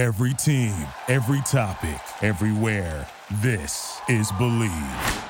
Every team, every topic, everywhere. This is Bleav.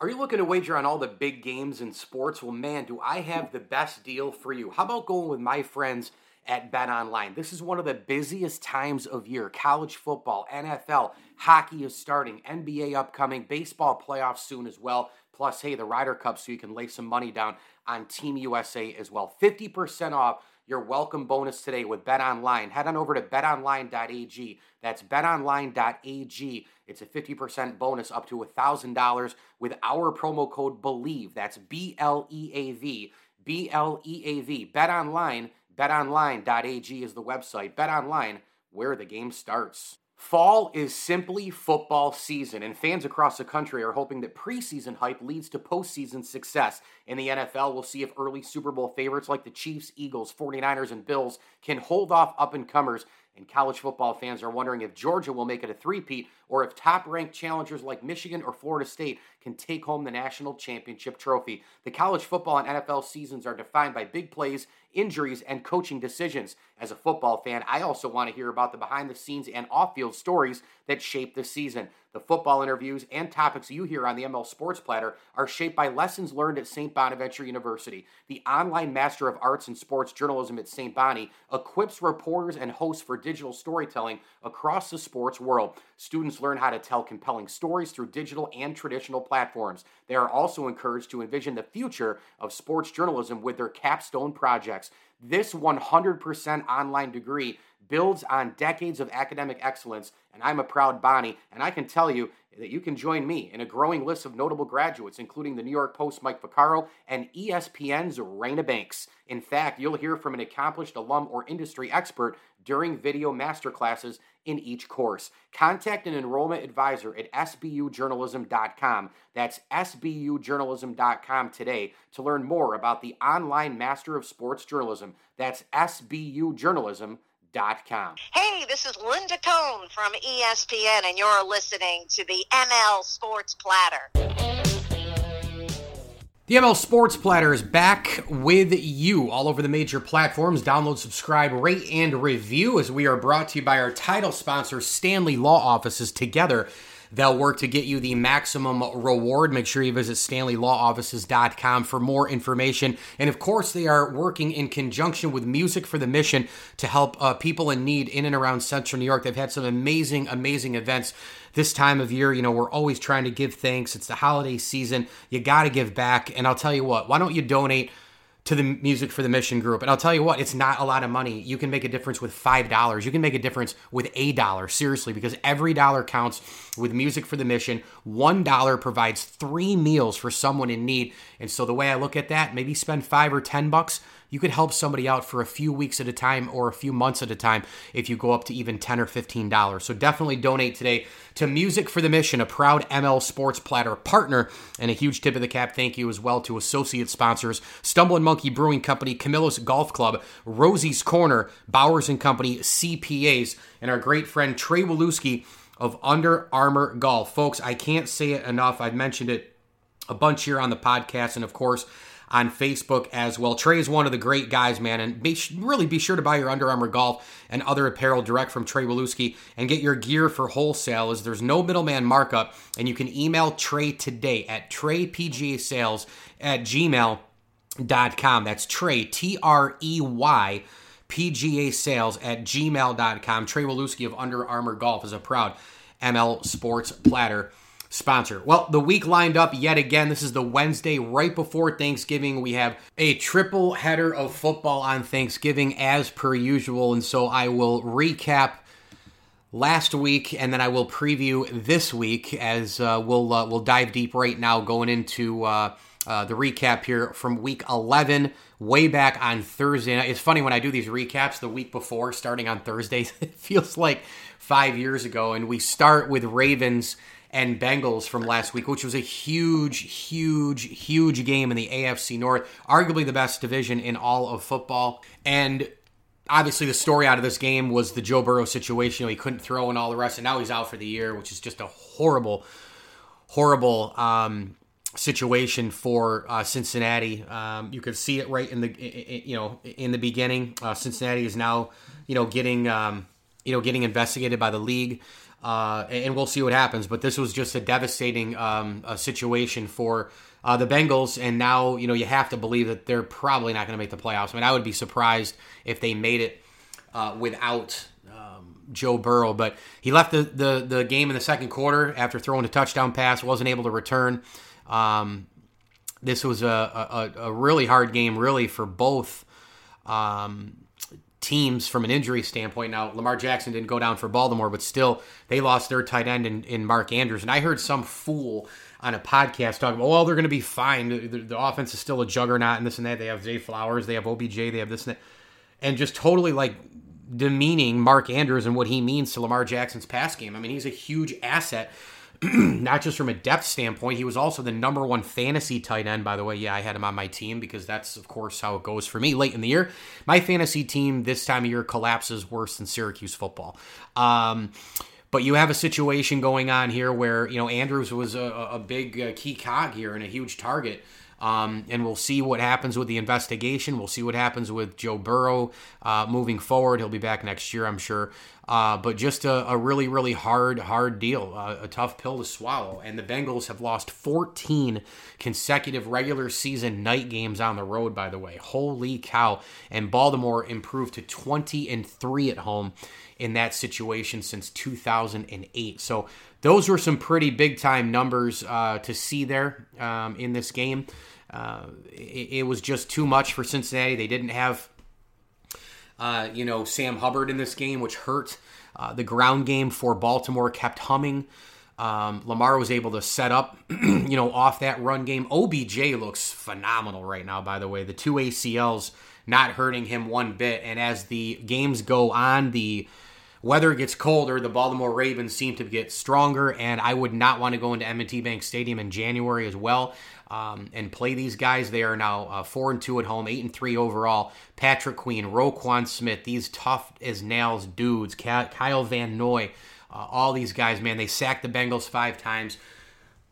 Are you looking to wager on all the big games in sports? Well, man, do I have the best deal for you. How about going with my friends at Bet Online? This is one of the busiest times of year. College football, NFL, hockey is starting, NBA upcoming, baseball playoffs soon as well. Plus, hey, the Ryder Cup, so you can lay some money down on Team USA as well. 50% off your welcome bonus today with Bet Online. Head on over to betonline.ag. That's betonline.ag. It's a 50% bonus up to $1,000 with our promo code BLEAV. That's B L E A V. B L E A V. Bet Online. BetOnline.ag is the website. Bet Online, where the game starts. Fall is simply football season, and fans across the country are hoping that preseason hype leads to postseason success. In the NFL, we'll see if early Super Bowl favorites like the Chiefs, Eagles, 49ers, and Bills can hold off up and comers and college football fans are wondering if Georgia will make it a three-peat or if top-ranked challengers like Michigan or Florida State can take home the national championship trophy. The college football and NFL seasons are defined by big plays, injuries, and coaching decisions. As a football fan, I also want to hear about the behind-the-scenes and off-field stories that shape the season. The football interviews and topics you hear on the ML Sports Platter are shaped by lessons learned at St. Bonaventure University. The online Master of Arts in Sports Journalism at St. Bonnie equips reporters and hosts for digital storytelling across the sports world. Students learn how to tell compelling stories through digital and traditional platforms. They are also encouraged to envision the future of sports journalism with their capstone projects. This 100% online degree builds on decades of academic excellence, and I'm a proud Bonnie, and I can tell you that you can join me in a growing list of notable graduates, including the New York Post Mike Vaccaro and ESPN's Raina Banks. In fact, you'll hear from an accomplished alum or industry expert during video masterclasses in each course. Contact an enrollment advisor at sbujournalism.com. That's sbujournalism.com today to learn more about the online Master of Sports Journalism. That's sbujournalism.com. Hey, this is Linda Cohn from ESPN, and you're listening to the ML Sports Platter. The ML Sports Platter is back with you all over the major platforms. Download, subscribe, rate, and review as we are brought to you by our title sponsor, Stanley Law Offices. Together, They'll work to get you the maximum reward. Make sure you visit StanleyLawOffices.com for more information. And of course, they are working in conjunction with Music for the Mission to help uh, people in need in and around Central New York. They've had some amazing, amazing events this time of year. You know, we're always trying to give thanks. It's the holiday season. You got to give back. And I'll tell you what, why don't you donate? to the Music for the Mission group. And I'll tell you what, it's not a lot of money. You can make a difference with $5. You can make a difference with a dollar, seriously, because every dollar counts with Music for the Mission. $1 provides three meals for someone in need. And so the way I look at that, maybe spend 5 or 10 bucks you could help somebody out for a few weeks at a time or a few months at a time if you go up to even 10 or $15. So definitely donate today to Music for the Mission, a proud ML Sports Platter partner, and a huge tip of the cap thank you as well to associate sponsors Stumbling Monkey Brewing Company, Camillus Golf Club, Rosie's Corner, Bowers and Company, CPAs, and our great friend Trey Waluski of Under Armour Golf. Folks, I can't say it enough. I've mentioned it a bunch here on the podcast, and of course, on Facebook as well. Trey is one of the great guys, man, and be, really be sure to buy your Under Armour golf and other apparel direct from Trey Waluski and get your gear for wholesale as there's no middleman markup, and you can email Trey today at treypgasales at gmail.com. That's Trey, T R E Y. PGA sales at gmail.com. Trey Waluski of Under Armour Golf is a proud ML Sports Platter sponsor. Well, the week lined up yet again. This is the Wednesday right before Thanksgiving. We have a triple header of football on Thanksgiving as per usual. And so I will recap last week and then I will preview this week as uh, we'll, uh, we'll dive deep right now going into. Uh, uh, the recap here from week 11, way back on Thursday. It's funny when I do these recaps the week before, starting on Thursdays, it feels like five years ago. And we start with Ravens and Bengals from last week, which was a huge, huge, huge game in the AFC North, arguably the best division in all of football. And obviously, the story out of this game was the Joe Burrow situation. He couldn't throw and all the rest, and now he's out for the year, which is just a horrible, horrible. Um, situation for uh, Cincinnati. Um, you could see it right in the you know in the beginning. Uh, Cincinnati is now you know getting um, you know, getting investigated by the league. Uh, and we'll see what happens. But this was just a devastating um, a situation for uh, the Bengals, and now you know you have to believe that they're probably not going to make the playoffs. I mean, I would be surprised if they made it uh, without um, Joe Burrow, but he left the, the the game in the second quarter after throwing a touchdown pass, wasn't able to return. Um, this was a, a, a, really hard game, really for both um, teams from an injury standpoint. Now, Lamar Jackson didn't go down for Baltimore, but still, they lost their tight end in, in Mark Andrews. And I heard some fool on a podcast talking about, well, they're going to be fine. The, the, offense is still a juggernaut and this and that. They have Zay Flowers, they have OBJ, they have this and that. And just totally like demeaning Mark Andrews and what he means to Lamar Jackson's pass game. I mean, he's a huge asset not just from a depth standpoint, he was also the number one fantasy tight end, by the way. Yeah, I had him on my team because that's, of course, how it goes for me late in the year. My fantasy team this time of year collapses worse than Syracuse football. Um, but you have a situation going on here where, you know, Andrews was a, a big uh, key cog here and a huge target. Um, and we'll see what happens with the investigation. We'll see what happens with Joe Burrow uh, moving forward. He'll be back next year, I'm sure. Uh, but just a, a, really, really hard, hard deal, uh, a tough pill to swallow. And the Bengals have lost 14 consecutive regular season night games on the road, by the way. Holy cow. And Baltimore improved to 20 and 3 at home in that situation since 2008. So those were some pretty big time numbers uh, to see there um, in this game. Uh, it, it, was just too much for Cincinnati. They didn't have, uh, you know, Sam Hubbard in this game, which hurt. Uh, the ground game for Baltimore kept humming. Um, Lamar was able to set up, you know, off that run game. OBJ looks phenomenal right now, by the way. The two ACLs not hurting him one bit. And as the games go on, the weather gets colder, the Baltimore Ravens seem to get stronger, and I would not want to go into M&T Bank Stadium in January as well um, and play these guys. They are now uh, four and two at home, eight and three overall. Patrick Queen, Roquan Smith, these tough as nails dudes, Kyle Van Noy, uh, all these guys, man, they sacked the Bengals five times.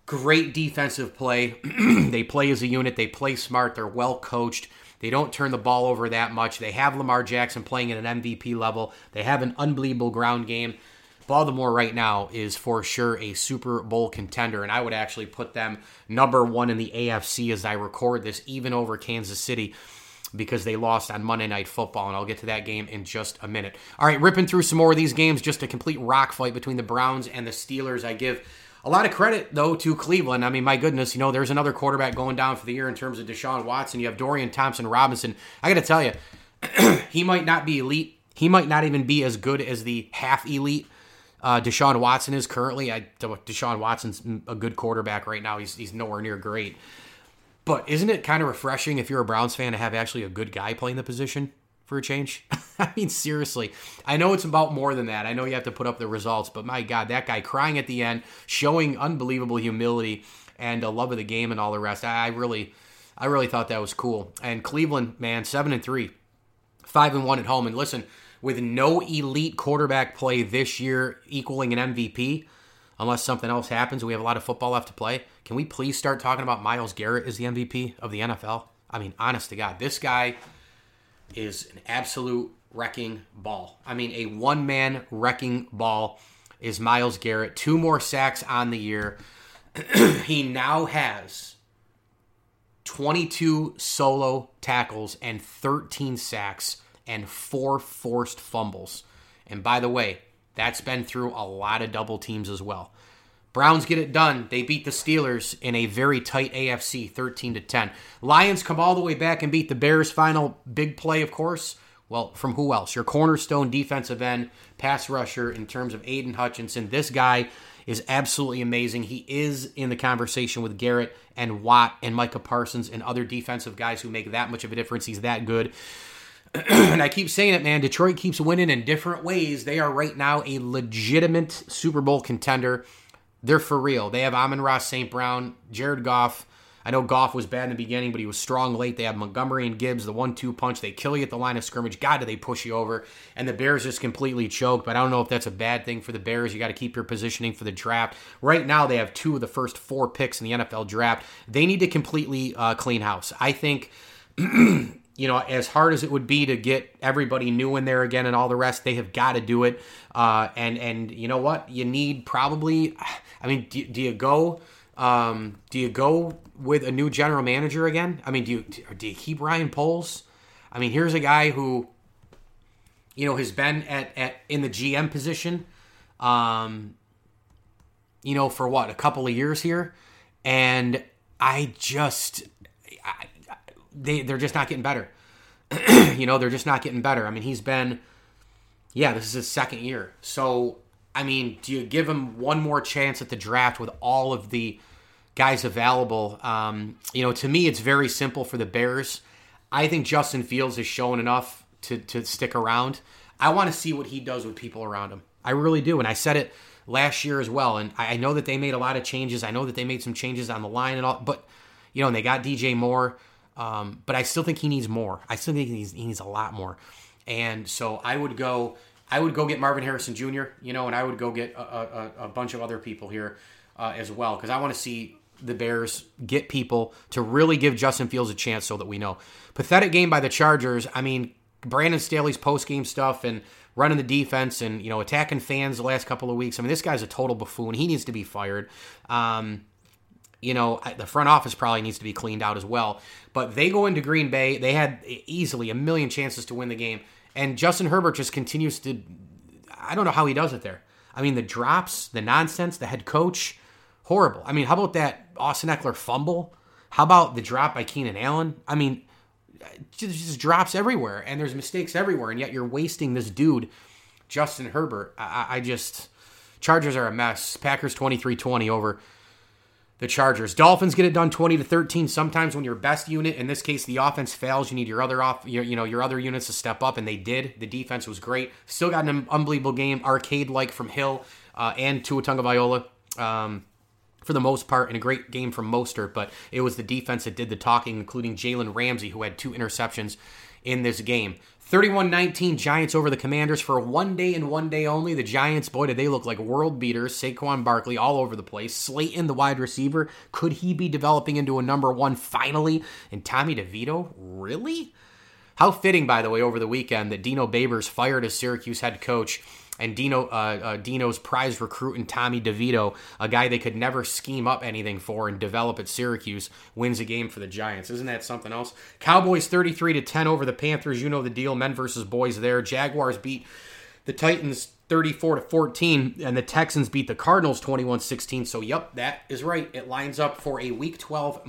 Great defensive play. they play as a unit. They play smart. They're well coached. They don't turn the ball over that much. They have Lamar Jackson playing at an MVP level. They have an unbelievable ground game. Baltimore right now is for sure a Super Bowl contender, and I would actually put them number one in the AFC as I record this, even over Kansas City because they lost on Monday Night Football, and I'll get to that game in just a minute. All right, ripping through some more of these games, just a complete rock fight between the Browns and the Steelers. I give a lot of credit, though, to Cleveland. I mean, my goodness, you know, there's another quarterback going down for the year in terms of Deshaun Watson. You have Dorian Thompson Robinson. I got to tell you, he might not be elite. He might not even be as good as the half elite uh, Deshaun Watson is currently. I Deshaun Watson's a good quarterback right now. He's he's nowhere near great. But isn't it kind of refreshing if you're a Browns fan to have actually a good guy playing the position? for a change? I mean, seriously. I know it's about more than that. I know you have to put up the results, but my God, that guy crying at the end, showing unbelievable humility and a love of the game and all the rest. I really, I really thought that was cool. And Cleveland, man, seven and three, five and one at home. And listen, with no elite quarterback play this year equaling an MVP, unless something else happens, we have a lot of football left to play. Can we please start talking about Myles Garrett as the MVP of the NFL? I mean, honest to God, this guy is an absolute wrecking ball. I mean, a one man wrecking ball is Myles Garrett. Two more sacks on the year. he now has 22 solo tackles and 13 sacks and four forced fumbles. And by the way, that's been through a lot of double teams as well. Browns get it done. They beat the Steelers in a very tight AFC 13 to 10. Lions come all the way back and beat the Bears. Final big play, of course. Well, from who else? Your cornerstone defensive end, pass rusher in terms of Aidan Hutchinson. This guy is absolutely amazing. He is in the conversation with Garrett and Watt and Micah Parsons and other defensive guys who make that much of a difference. He's that good. and I keep saying it, man. Detroit keeps winning in different ways. They are right now a legitimate Super Bowl contender they're for real. They have Amon-Ra St. Brown, Jared Goff. I know Goff was bad in the beginning, but he was strong late. They have Montgomery and Gibbs, the one-two punch. They kill you at the line of scrimmage. God, do they push you over? And the Bears just completely choke. But I don't know if that's a bad thing for the Bears. You got to keep your positioning for the draft. Right now, they have two of the first four picks in the NFL draft. They need to completely uh, clean house. I think. you know, as hard as it would be to get everybody new in there again and all the rest, they have got to do it. Uh, and and you know what? You need probably. I mean, do, do you go? Um, do you go with a new general manager again? I mean, do you do you keep Ryan Poles? I mean, here's a guy who, you know, has been at, at in the GM position, um, you know, for what a couple of years here, and I just, they they're just not getting better. you know, they're just not getting better. I mean, he's been, yeah, this is his second year. So, I mean, do you give him one more chance at the draft with all of the guys available? Um, you know, to me, it's very simple for the Bears. I think Justin Fields has shown enough to to stick around. I want to see what he does with people around him. I really do, and I said it last year as well. And I know that they made a lot of changes. I know that they made some changes on the line and all, but you know, and they got DJ Moore. Um, but I still think he needs more. I still think he needs, he needs a lot more. And so I would go. I would go get Marvin Harrison Jr. You know, and I would go get a, a, a bunch of other people here uh, as well because I want to see the Bears get people to really give Justin Fields a chance so that we know. Pathetic game by the Chargers. I mean, Brandon Staley's post game stuff and running the defense and you know attacking fans the last couple of weeks. I mean, this guy's a total buffoon. He needs to be fired. Um, you know, the front office probably needs to be cleaned out as well. But they go into Green Bay. They had easily a million chances to win the game. And Justin Herbert just continues to. I don't know how he does it there. I mean, the drops, the nonsense, the head coach, horrible. I mean, how about that Austin Ekeler fumble? How about the drop by Keenan Allen? I mean, just, just drops everywhere, and there's mistakes everywhere, and yet you're wasting this dude, Justin Herbert. I, I just. Chargers are a mess. Packers 23 20 over the Chargers. Dolphins get it done 20 to 13. Sometimes when your best unit, in this case the offense fails, you need your other off your, you know, your other units to step up and they did. The defense was great. Still got an unbelievable game, arcade like from Hill uh, and Tua Tagovailoa. Um, for the most part, and a great game from Mostert, but it was the defense that did the talking, including Jalen Ramsey, who had two interceptions in this game. 31 19 Giants over the Commanders for one day and one day only. The Giants, boy, did they look like world beaters. Saquon Barkley all over the place. Slayton, the wide receiver, could he be developing into a number one finally? And Tommy DeVito, really? How fitting, by the way, over the weekend that Dino Babers fired as Syracuse head coach and Dino uh, uh, Dino's prize recruit and Tommy DeVito, a guy they could never scheme up anything for and develop at Syracuse, wins a game for the Giants. Isn't that something else? Cowboys 33 to 10 over the Panthers. You know the deal. Men versus boys there. Jaguars beat the Titans 34 to 14 and the Texans beat the Cardinals 21-16. So yep, that is right. It lines up for a week 12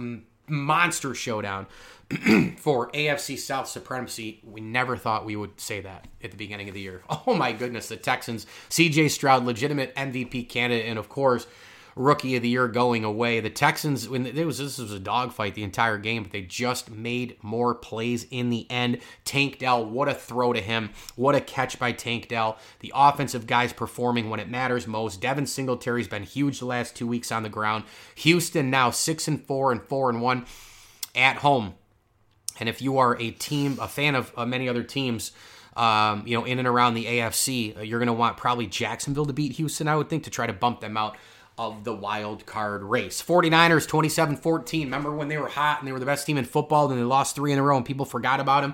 monster showdown for AFC South supremacy. We never thought we would say that at the beginning of the year. Oh my goodness, the Texans, CJ Stroud, legitimate MVP candidate, and of course, rookie of the year going away. The Texans, when it was this was a dogfight the entire game, but they just made more plays in the end. Tank Dell, what a throw to him! What a catch by Tank Dell. The offensive guys performing when it matters most. Devin Singletary's been huge the last two weeks on the ground. Houston now six and four and four and one at home and if you are a team, a fan of uh, many other teams, um, you know, in and around the AFC, you're going to want probably Jacksonville to beat Houston, I would think, to try to bump them out of the wild card race. 49ers 27-14. Remember when they were hot and they were the best team in football, and they lost three in a row and people forgot about them?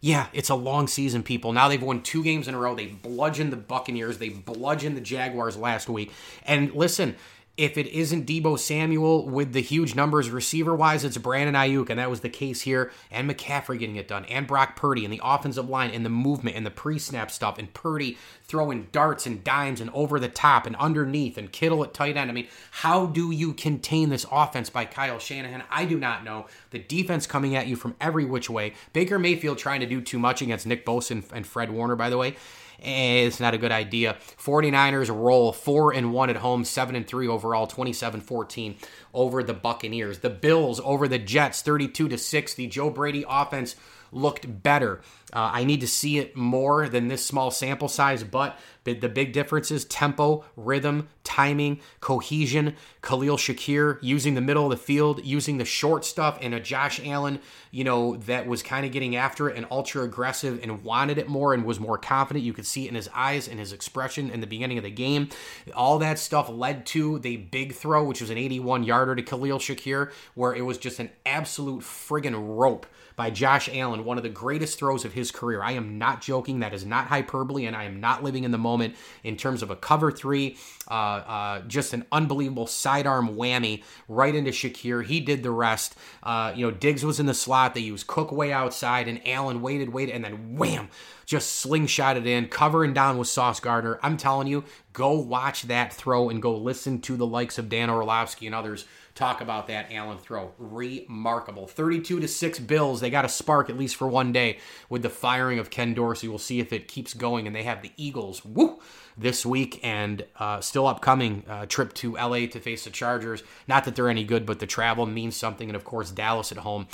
Yeah, it's a long season, people. Now they've won two games in a row. They bludgeoned the Buccaneers. They bludgeoned the Jaguars last week. And listen, if it isn't Deebo Samuel with the huge numbers receiver wise, it's Brandon Aiyuk, and that was the case here. And McCaffrey getting it done, and Brock Purdy, and the offensive line, and the movement, and the pre snap stuff, and Purdy throwing darts and dimes, and over the top, and underneath, and Kittle at tight end. I mean, how do you contain this offense by Kyle Shanahan? I do not know. The defense coming at you from every which way. Baker Mayfield trying to do too much against Nick Bosa and Fred Warner, by the way it's not a good idea. 49ers roll 4 and 1 at home, 7 and 3 overall, 27-14 over the Buccaneers. The Bills over the Jets 32 to 6. The Joe Brady offense looked better. Uh, I need to see it more than this small sample size, but the big difference is tempo, rhythm, timing, cohesion. Khalil Shakir using the middle of the field, using the short stuff, and a Josh Allen, you know, that was kind of getting after it and ultra aggressive and wanted it more and was more confident. You could see it in his eyes and his expression in the beginning of the game. All that stuff led to the big throw, which was an 81 yarder to Khalil Shakir, where it was just an absolute friggin' rope by Josh Allen one of the greatest throws of his career. I am not joking. That is not hyperbole, and I am not living in the moment in terms of a cover three. Uh, uh, just an unbelievable sidearm whammy right into Shakir. He did the rest. Uh, you know, Diggs was in the slot. They used Cook way outside, and Allen waited, waited, and then wham, just slingshotted in, covering down with Sauce Gardner. I'm telling you, go watch that throw and go listen to the likes of Dan Orlovsky and others talk about that Allen throw. Remarkable. 32 to 6 Bills. They got a spark at least for one day with the firing of Ken Dorsey. We'll see if it keeps going. And they have the Eagles. Woo! This week and uh, still upcoming uh, trip to LA to face the Chargers. Not that they're any good, but the travel means something. And of course, Dallas at home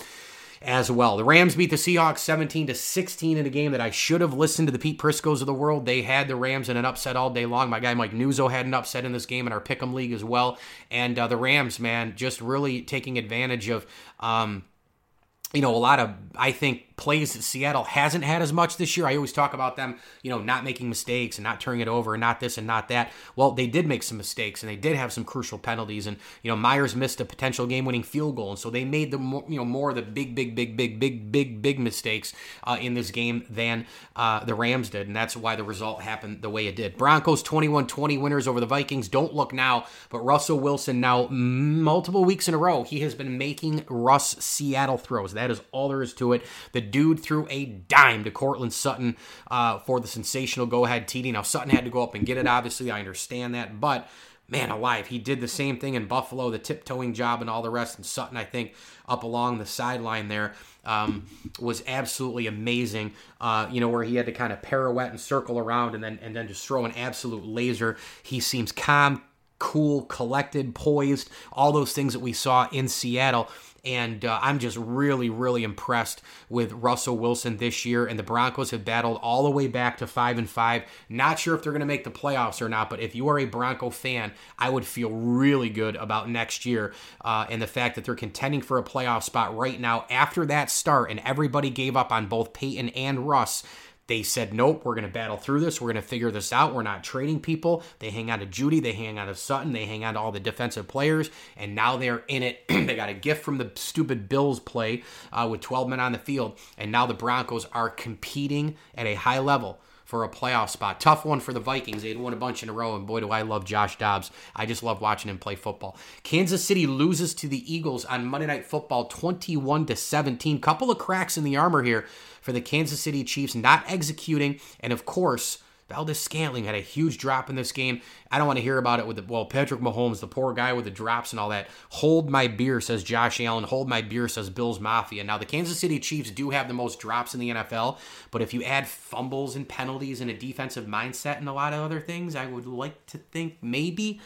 as well. The Rams beat the Seahawks 17 to 16 in a game that I should have listened to the Pete Priscos of the world. They had the Rams in an upset all day long. My guy Mike Nuzzo had an upset in this game in our Pick'em League as well. And uh, the Rams, man, just really taking advantage of. Um, you know, a lot of, I think, plays that Seattle hasn't had as much this year. I always talk about them, you know, not making mistakes and not turning it over and not this and not that. Well, they did make some mistakes and they did have some crucial penalties. And, you know, Myers missed a potential game winning field goal. And so they made the, you know, more of the big, big, big, big, big, big, big mistakes uh, in this game than uh, the Rams did. And that's why the result happened the way it did. Broncos 21 20 winners over the Vikings. Don't look now, but Russell Wilson now, multiple weeks in a row, he has been making Russ Seattle throws. That is all there is to it. The dude threw a dime to Courtland Sutton uh, for the sensational go ahead TD. Now, Sutton had to go up and get it, obviously. I understand that. But man alive, he did the same thing in Buffalo, the tiptoeing job and all the rest. And Sutton, I think, up along the sideline there um, was absolutely amazing. Uh, you know, where he had to kind of pirouette and circle around and then and then just throw an absolute laser. He seems calm, cool, collected, poised, all those things that we saw in Seattle. And uh, I'm just really, really impressed with Russell Wilson this year. And the Broncos have battled all the way back to five and five. Not sure if they're going to make the playoffs or not, but if you are a Bronco fan, I would feel really good about next year uh, and the fact that they're contending for a playoff spot right now after that start. And everybody gave up on both Payton and Russ. They said, nope, we're going to battle through this. We're going to figure this out. We're not trading people. They hang on to Jeudy. They hang on to Sutton. They hang on to all the defensive players. And now they're in it. they got a gift from the stupid Bills play uh, with 12 men on the field. And now the Broncos are competing at a high level for a playoff spot. Tough one for the Vikings. They'd won a bunch in a row, and boy, do I love Josh Dobbs. I just love watching him play football. Kansas City loses to the Eagles on Monday Night Football 21 to 17. Couple of cracks in the armor here for the Kansas City Chiefs not executing, and of course, Valdes-Scantling had a huge drop in this game. I don't want to hear about it with the well, Patrick Mahomes, the poor guy with the drops and all that. Hold my beer, says Josh Allen. Hold my beer, says Bills Mafia. Now the Kansas City Chiefs do have the most drops in the NFL, but if you add fumbles and penalties and a defensive mindset and a lot of other things, I would like to think maybe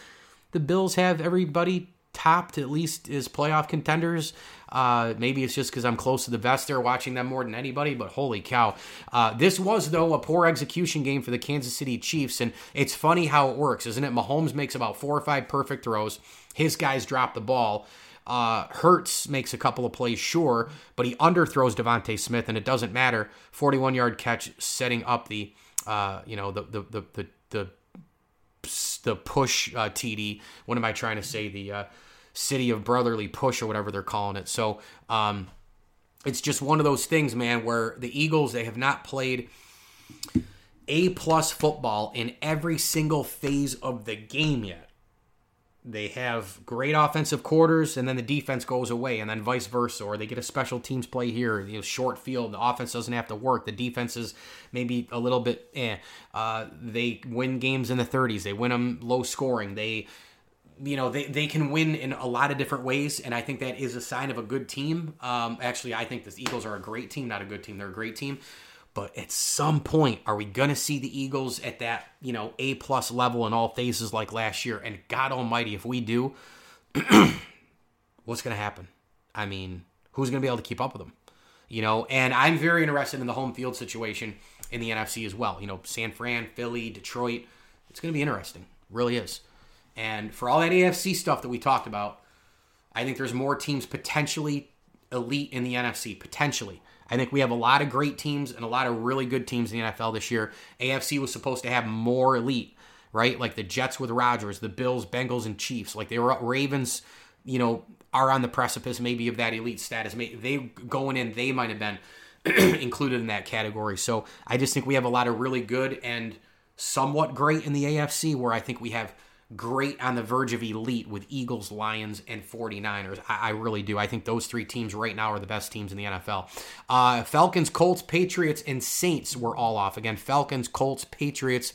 the Bills have everybody topped at least as playoff contenders. Uh, maybe it's just because I'm close to the vest there watching them more than anybody, but holy cow. Uh, this was, though, a poor execution game for the Kansas City Chiefs, and it's funny how it works, isn't it? Mahomes makes about four or five perfect throws, his guys drop the ball. Uh, Hurts makes a couple of plays, sure, but he underthrows DeVonta Smith, and it doesn't matter. 41 yard catch, setting up the, uh, you know, the the the the, the, the push uh, TD. What am I trying to say? The uh, city of brotherly push or whatever they're calling it. So um, it's just one of those things, man, where the Eagles they have not played a plus football in every single phase of the game yet. They have great offensive quarters, and then the defense goes away, and then vice versa, or they get a special teams play here, you know, short field. The offense doesn't have to work. The defense is maybe a little bit. Eh. Uh, they win games in the 30s. They win them low scoring. They you know they, they can win in a lot of different ways and i think that is a sign of a good team. Um, actually i think the eagles are a great team not a good team they're a great team. But at some point are we going to see the eagles at that you know a plus level in all phases like last year? And god almighty if we do what's going to happen? I mean who's going to be able to keep up with them? You know and i'm very interested in the home field situation in the nfc as well. You know san fran philly detroit it's going to be interesting really is and for all that AFC stuff that we talked about, I think there's more teams potentially elite in the NFC. Potentially. I think we have a lot of great teams and a lot of really good teams in the NFL this year. AFC was supposed to have more elite, right? Like the Jets with Rodgers, the Bills, Bengals, and Chiefs. Like they were Ravens, you know, are on the precipice maybe of that elite status. They going in, they might have been included in that category. So I just think we have a lot of really good and somewhat great in the AFC, where I think we have great on the verge of elite with Eagles, Lions, and 49ers. I, I really do. I think those three teams right now are the best teams in the NFL. Uh, Falcons, Colts, Patriots, and Saints were all off. Again, Falcons, Colts, Patriots,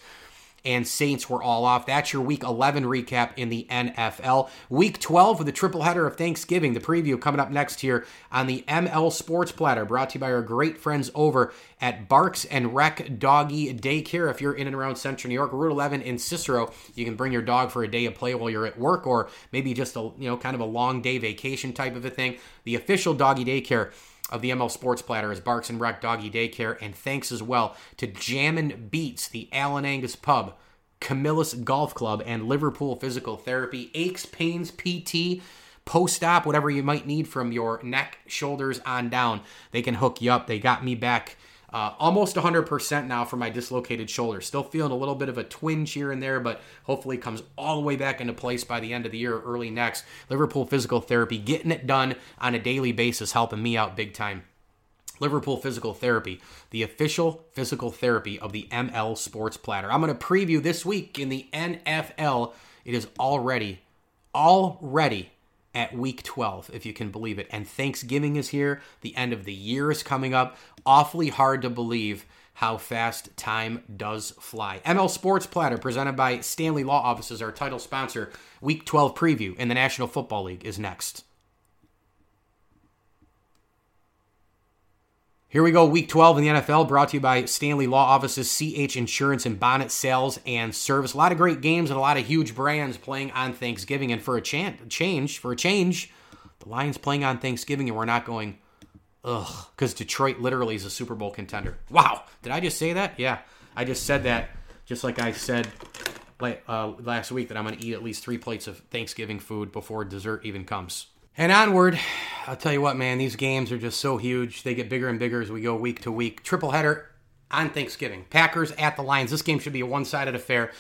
and Saints were all off. That's your week 11 recap in the NFL. Week 12 with the triple header of Thanksgiving. The preview coming up next here on the ML Sports Platter, brought to you by our great friends over at Barks and Rec Doggy Daycare. If you're in and around Central New York, Route 11 in Cicero, you can bring your dog for a day of play while you're at work, or maybe just a you know kind of a long day vacation type of a thing. The official doggy daycare of the ML Sports Platter is Barks and Rec Doggy Daycare, and thanks as well to Jammin' Beats, the Allen Angus Pub, Camillus Golf Club, and Liverpool Physical Therapy, aches, pains, PT, post-op, whatever you might need from your neck, shoulders on down. They can hook you up. They got me back uh, almost 100% now for my dislocated shoulder. Still feeling a little bit of a twinge here and there, but hopefully comes all the way back into place by the end of the year, early next. Liverpool Physical Therapy, getting it done on a daily basis, helping me out big time. Liverpool Physical Therapy, the official physical therapy of the ML Sports Platter. I'm going to preview this week in the NFL. It is already, already at week 12, if you can believe it. And Thanksgiving is here. The end of the year is coming up. Awfully hard to believe how fast time does fly. ML Sports Platter, presented by Stanley Law Offices, our title sponsor. Week 12 preview in the National Football League is next. Here we go, week 12 in the NFL, brought to you by Stanley Law Offices, CH Insurance, and Bonnet Sales and Service. A lot of great games and a lot of huge brands playing on Thanksgiving. And for a change, for a change, the Lions playing on Thanksgiving, and we're not going, ugh, because Detroit literally is a Super Bowl contender. Wow, did I just say that? Yeah, I just said that, just like I said uh, last week that I'm going to eat at least three plates of Thanksgiving food before dessert even comes. And onward, I'll tell you what, man, these games are just so huge. They get bigger and bigger as we go week to week. Triple header on Thanksgiving. Packers at the Lions. This game should be a one sided affair.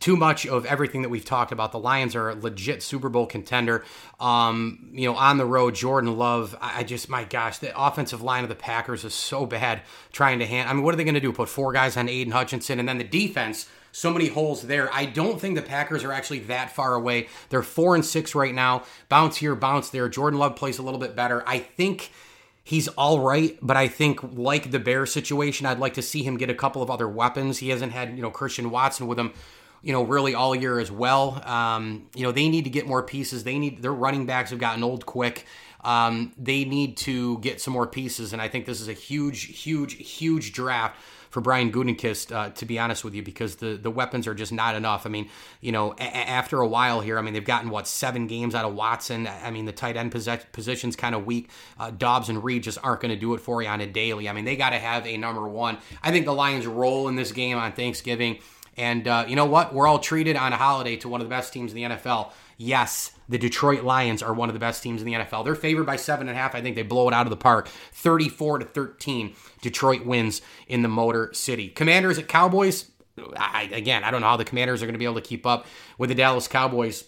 Too much of everything that we've talked about. The Lions are a legit Super Bowl contender. Um, you know, on the road, Jordan Love. I just, my gosh, the offensive line of the Packers is so bad trying to hand. I mean, what are they going to do? Put four guys on Aidan Hutchinson, and then the defense so many holes there. I don't think the Packers are actually that far away. They're four and six right now. Bounce here, bounce there. Jordan Love plays a little bit better. I think he's all right, but I think like the Bear situation, I'd like to see him get a couple of other weapons. He hasn't had, you know, Christian Watson with him, you know, really all year as well. Um, you know, they need to get more pieces. They need their running backs have gotten old quick. Um, they need to get some more pieces, and I think this is a huge, huge, huge draft for Brian Gutekunst, uh, to be honest with you, because the the weapons are just not enough. I mean, you know, a- after a while here, I mean, they've gotten what seven games out of Watson. I mean, the tight end posi- position's kind of weak. Uh, Doubs and Reed just aren't going to do it for you on a daily. I mean, they got to have a number one. I think the Lions roll in this game on Thanksgiving. And uh, you know what? We're all treated on a holiday to one of the best teams in the NFL. Yes, the Detroit Lions are one of the best teams in the NFL. They're favored by seven and a half. I think they blow it out of the park. 34 to 13. Detroit wins in the Motor City. Commanders at Cowboys. I, again, I don't know how the Commanders are going to be able to keep up with the Dallas Cowboys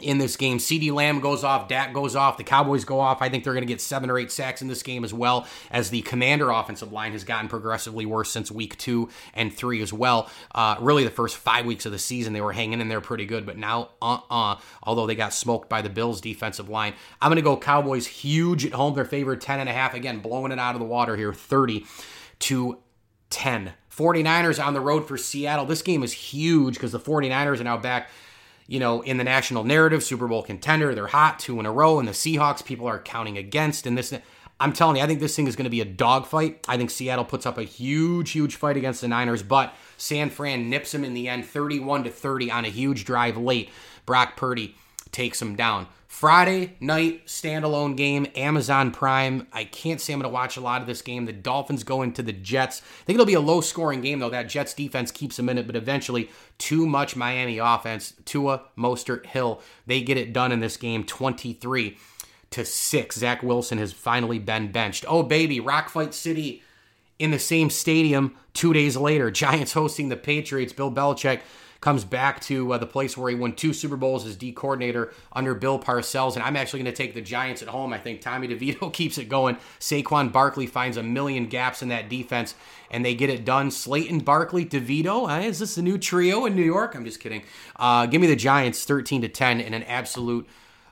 in this game. CeeDee Lamb goes off, Dak goes off, the Cowboys go off. I think they're going to get seven or eight sacks in this game as well, as the Commander offensive line has gotten progressively worse since week two and three as well. Uh, really, the first five weeks of the season, they were hanging in there pretty good, but now, uh uh, although they got smoked by the Bills defensive line. I'm going to go Cowboys huge at home. They're favored 10.5. Again, blowing it out of the water here, 30 to 10. 49ers on the road for Seattle. This game is huge because the 49ers are now back you know, in the national narrative, Super Bowl contender. They're hot two in a row, and the Seahawks people are counting against. And this, I'm telling you, I think this thing is going to be a dogfight. I think Seattle puts up a huge, huge fight against the Niners, but San Fran nips them in the end, 31 to 30 on a huge drive late. Brock Purdy takes them down. Friday night standalone game, Amazon Prime. I can't say I'm going to watch a lot of this game. The Dolphins go into the Jets. I think it'll be a low scoring game, though. That Jets defense keeps them in it, but eventually, too much Miami offense. Tua, Mostert, Hill, they get it done in this game 23 to 6. Zach Wilson has finally been benched. Oh, baby, Rock Fight City in the same stadium two days later. Giants hosting the Patriots. Bill Belichick comes back to uh, the place where he won two Super Bowls as D coordinator under Bill Parcells. And I'm actually going to take the Giants at home. I think Tommy DeVito keeps it going. Saquon Barkley finds a million gaps in that defense, and they get it done. Slayton, Barkley, DeVito. Uh, is this a new trio in New York? I'm just kidding. Uh, give me the Giants 13 to 10 in an absolute.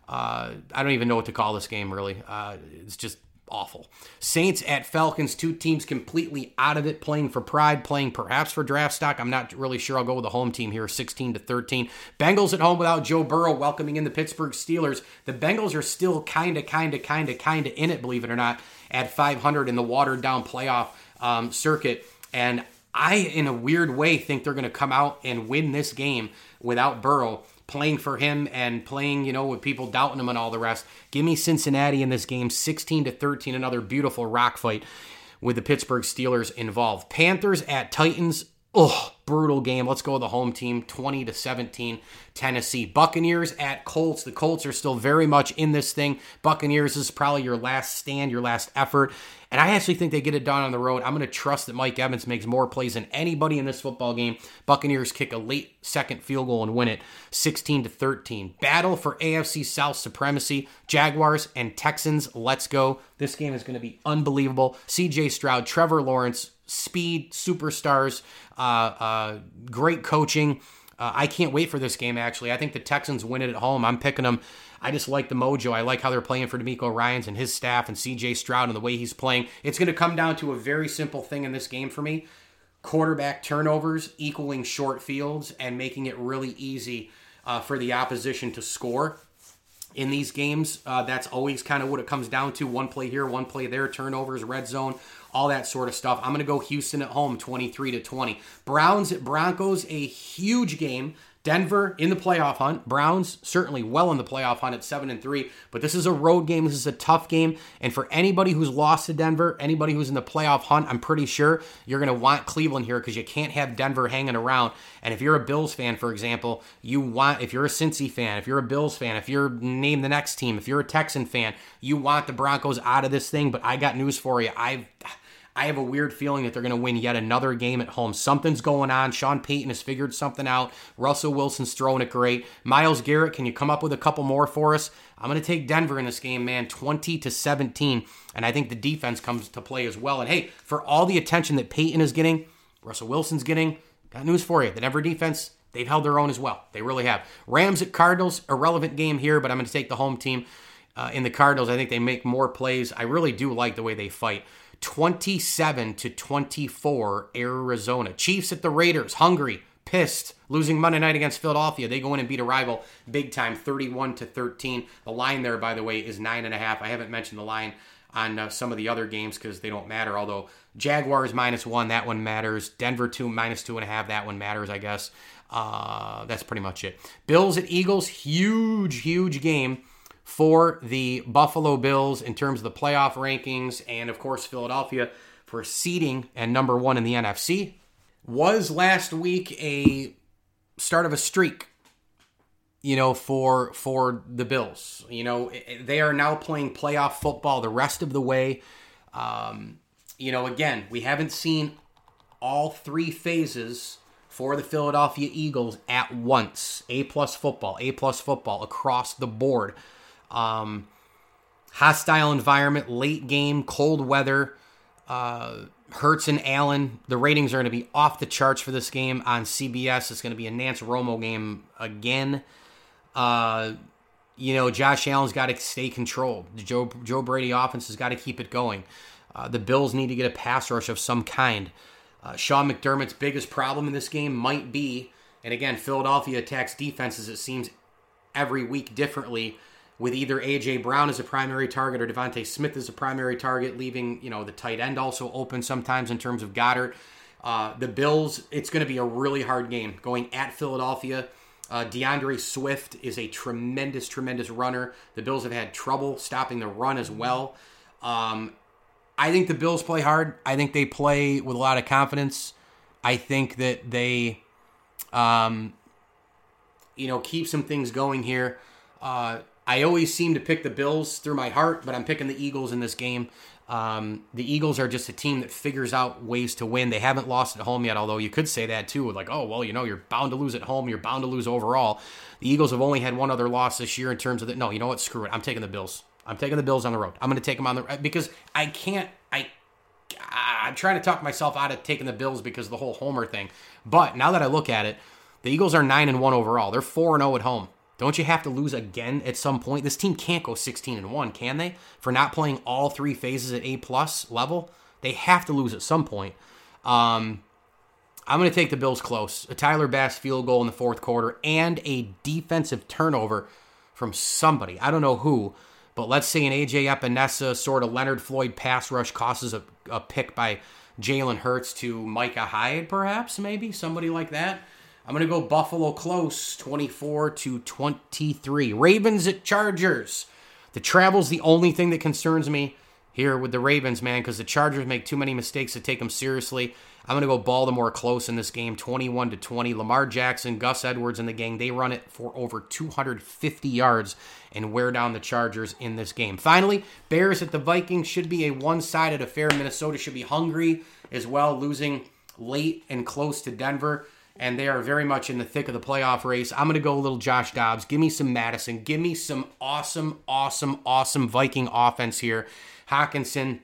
Uh, I don't even know what to call this game, really. Uh, it's just awful. Saints at Falcons, two teams completely out of it, playing for pride, playing perhaps for draft stock. I'm not really sure. I'll go with the home team here, 16 to 13. Bengals at home without Joe Burrow, welcoming in the Pittsburgh Steelers. The Bengals are still kind of, kind of, kind of, kind of in it, believe it or not, at 500 in the watered down playoff um, circuit. And I, in a weird way, think they're going to come out and win this game without Burrow playing for him and playing, you know, with people doubting him and all the rest. Give me Cincinnati in this game, 16 to 13, another beautiful rock fight with the Pittsburgh Steelers involved. Panthers at Titans. Oh, brutal game. Let's go with the home team, 20 to 17, Tennessee. Buccaneers at Colts. The Colts are still very much in this thing. Buccaneers is probably your last stand, your last effort. And I actually think they get it done on the road. I'm going to trust that Mike Evans makes more plays than anybody in this football game. Buccaneers kick a late second field goal and win it 16 to 13. Battle for AFC South supremacy. Jaguars and Texans. Let's go. This game is going to be unbelievable. CJ Stroud, Trevor Lawrence, speed superstars, uh, uh, great coaching. Uh, I can't wait for this game, actually. I think the Texans win it at home. I'm picking them. I just like the mojo. I like how they're playing for DeMeco Ryans and his staff and CJ Stroud and the way he's playing. It's going to come down to a very simple thing in this game for me quarterback turnovers equaling short fields and making it really easy uh, for the opposition to score in these games. Uh, that's always kind of what it comes down to. One play here, one play there, turnovers, red zone, all that sort of stuff. I'm going to go Houston at home, 23 to 20. Browns at Broncos, a huge game. Denver in the playoff hunt. Browns certainly well in the playoff hunt at 7 and 3, but this is a road game. This is a tough game. And for anybody who's lost to Denver, anybody who's in the playoff hunt, I'm pretty sure you're going to want Cleveland here because you can't have Denver hanging around. And if you're a Bills fan, for example, you want if you're a Cincy fan, if you're a Bills fan, if you're name the next team, if you're a Texan fan, you want the Broncos out of this thing, but I got news for you. I've I have a weird feeling that they're going to win yet another game at home. Something's going on. Sean Payton has figured something out. Russell Wilson's throwing it great. Myles Garrett, can you come up with a couple more for us? I'm going to take Denver in this game, man, 20 to 17. And I think the defense comes to play as well. And hey, for all the attention that Payton is getting, Russell Wilson's getting, got news for you. The Denver defense, they've held their own as well. They really have. Rams at Cardinals, irrelevant game here, but I'm going to take the home team. Uh, in the Cardinals, I think they make more plays. I really do like the way they fight. 27 to 24 Arizona. Chiefs at the Raiders, hungry, pissed, losing Monday night against Philadelphia. They go in and beat a rival big time, 31 to 13. The line there, by the way, is nine and a half. I haven't mentioned the line on uh, some of the other games because they don't matter. Although Jaguars minus one, that one matters. Denver two minus two and a half, that one matters, I guess. Uh, that's pretty much it. Bills at Eagles, huge, huge game for the Buffalo Bills in terms of the playoff rankings, and of course, Philadelphia for seeding and number one in the NFC. Was last week a start of a streak you know for for the bills. You know they are now playing playoff football the rest of the way. Um, you know again we haven't seen all three phases for the philadelphia eagles at once. A plus football a plus football across the board um, hostile environment, late game, cold weather. Uh, Hurts and Allen, the ratings are going to be off the charts for this game on CBS. It's going to be a Nance Romo game again. Uh, you know, Josh Allen's got to stay controlled. The Joe Joe Brady offense has got to keep it going. Uh, the Bills need to get a pass rush of some kind. Uh, Sean McDermott's biggest problem in this game might be, and again, Philadelphia attacks defenses. It seems every week differently with either AJ Brown as a primary target or DeVonta Smith as a primary target, leaving you know the tight end also open sometimes in terms of Goedert. Uh, the Bills, it's going to be a really hard game going at Philadelphia. Uh, D'Andre Swift is a tremendous, tremendous runner. The Bills have had trouble stopping the run as well. Um, I think the Bills play hard. I think they play with a lot of confidence. I think that they, um, you know, keep some things going here. Uh, I always seem to pick the Bills through my heart, but I'm picking the Eagles in this game. Um, the Eagles are just a team that figures out ways to win. They haven't lost at home yet, although you could say that too. Like, oh, well, you know, you're bound to lose at home. You're bound to lose overall. The Eagles have only had one other loss this year in terms of the. No, you know what? Screw it. I'm taking the Bills. I'm taking the Bills on the road. I'm going to take them on the because I can't. I I'm trying to talk myself out of taking the Bills because of the whole Homer thing. But now that I look at it, the Eagles are nine and one overall. They're four and zero oh at home. Don't you have to lose again at some point? This team can't go 16 and 1, can they? For not playing all three phases at A plus level? They have to lose at some point. Um, I'm going to take the Bills close. A Tyler Bass field goal in the fourth quarter and a defensive turnover from somebody. I don't know who, but let's say an AJ Epenesa sort of Leonard Floyd pass rush causes a, a pick by Jalen Hurts to Micah Hyde, perhaps, maybe somebody like that. I'm going to go Buffalo close, 24 to 23. Ravens at Chargers. The travel's the only thing that concerns me here with the Ravens, man, because the Chargers make too many mistakes to take them seriously. I'm going to go Baltimore close in this game, 21 to 20. Lamar Jackson, Gus Edwards, and the gang, they run it for over 250 yards and wear down the Chargers in this game. Finally, Bears at the Vikings should be a one sided affair. Minnesota should be hungry as well, losing late and close to Denver and they are very much in the thick of the playoff race. I'm going to go a little Josh Dobbs. Give me some Madison. Give me some awesome, awesome, awesome Viking offense here. Hockenson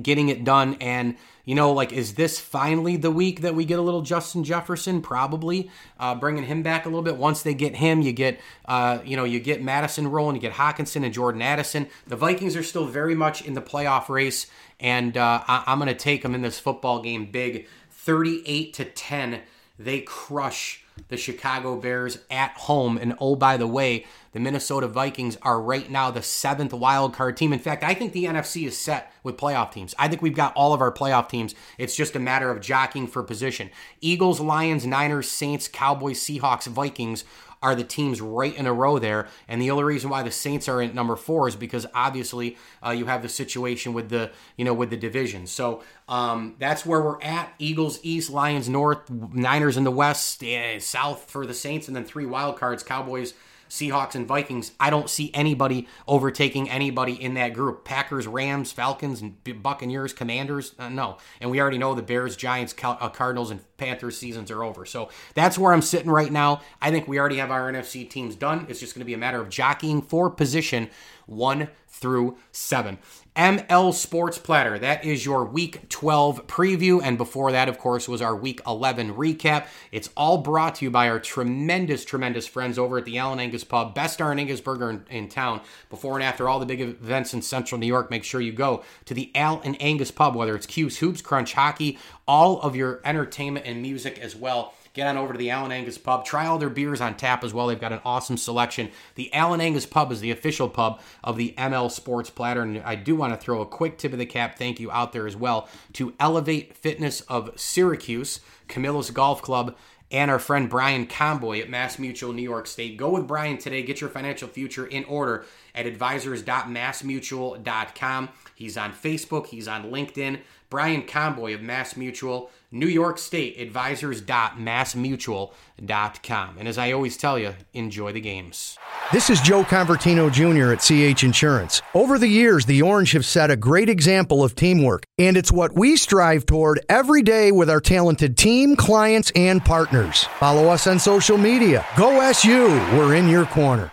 getting it done. And, you know, like, is this finally the week that we get a little Justin Jefferson? Probably. Uh, bringing him back a little bit. Once they get him, you get, uh, you know, you get Madison rolling, you get Hockenson and Jordan Addison. The Vikings are still very much in the playoff race. And uh, I- I'm going to take them in this football game big 38 to 10 they crush the Chicago Bears at home. And oh, by the way, the Minnesota Vikings are right now the seventh wild card team. In fact, I think the NFC is set with playoff teams. I think we've got all of our playoff teams. It's just a matter of jockeying for position. Eagles, Lions, Niners, Saints, Cowboys, Seahawks, Vikings are the teams right in a row there. And the only reason why the Saints are at number four is because obviously uh, you have the situation with the you know with the division. So um, that's where we're at. Eagles East, Lions North, Niners in the West, yeah, South for the Saints, and then three wild cards: Cowboys. Seahawks and Vikings, I don't see anybody overtaking anybody in that group. Packers, Rams, Falcons, and Buccaneers, Commanders, uh, no. And we already know the Bears, Giants, uh, Cardinals, and Panthers seasons are over. So that's where I'm sitting right now. I think we already have our NFC teams done. It's just going to be a matter of jockeying for position one through seven. ML Sports Platter. That is your week 12 preview. And before that, of course, was our week 11 recap. It's all brought to you by our tremendous, tremendous friends over at the Allen Angus Pub, best darn Angus burger in, in, town. Before and after all the big events in central New York, make sure you go to the Allen Angus Pub, whether it's 'Cuse, Hoops, Crunch, Hockey, all of your entertainment and music as well get on over to the Allen Angus Pub. Try all their beers on tap as well. They've got an awesome selection. The Allen Angus Pub is the official pub of the ML Sports Platter. And I do want to throw a quick tip of the cap thank you out there as well to Elevate Fitness of Syracuse, Camillus Golf Club, and our friend Brian Comboy at Mass Mutual New York State. Go with Brian today. Get your financial future in order at advisors.massmutual.com. He's on Facebook, he's on LinkedIn. Brian Comboy of Mass Mutual, New York State, advisors.massmutual.com. And as I always tell you, enjoy the games. This is Joe Convertino Jr. at CH Insurance. Over the years, the Orange have set a great example of teamwork, and it's what we strive toward every day with our talented team, clients, and partners. Follow us on social media. Go SU, we're in your corner.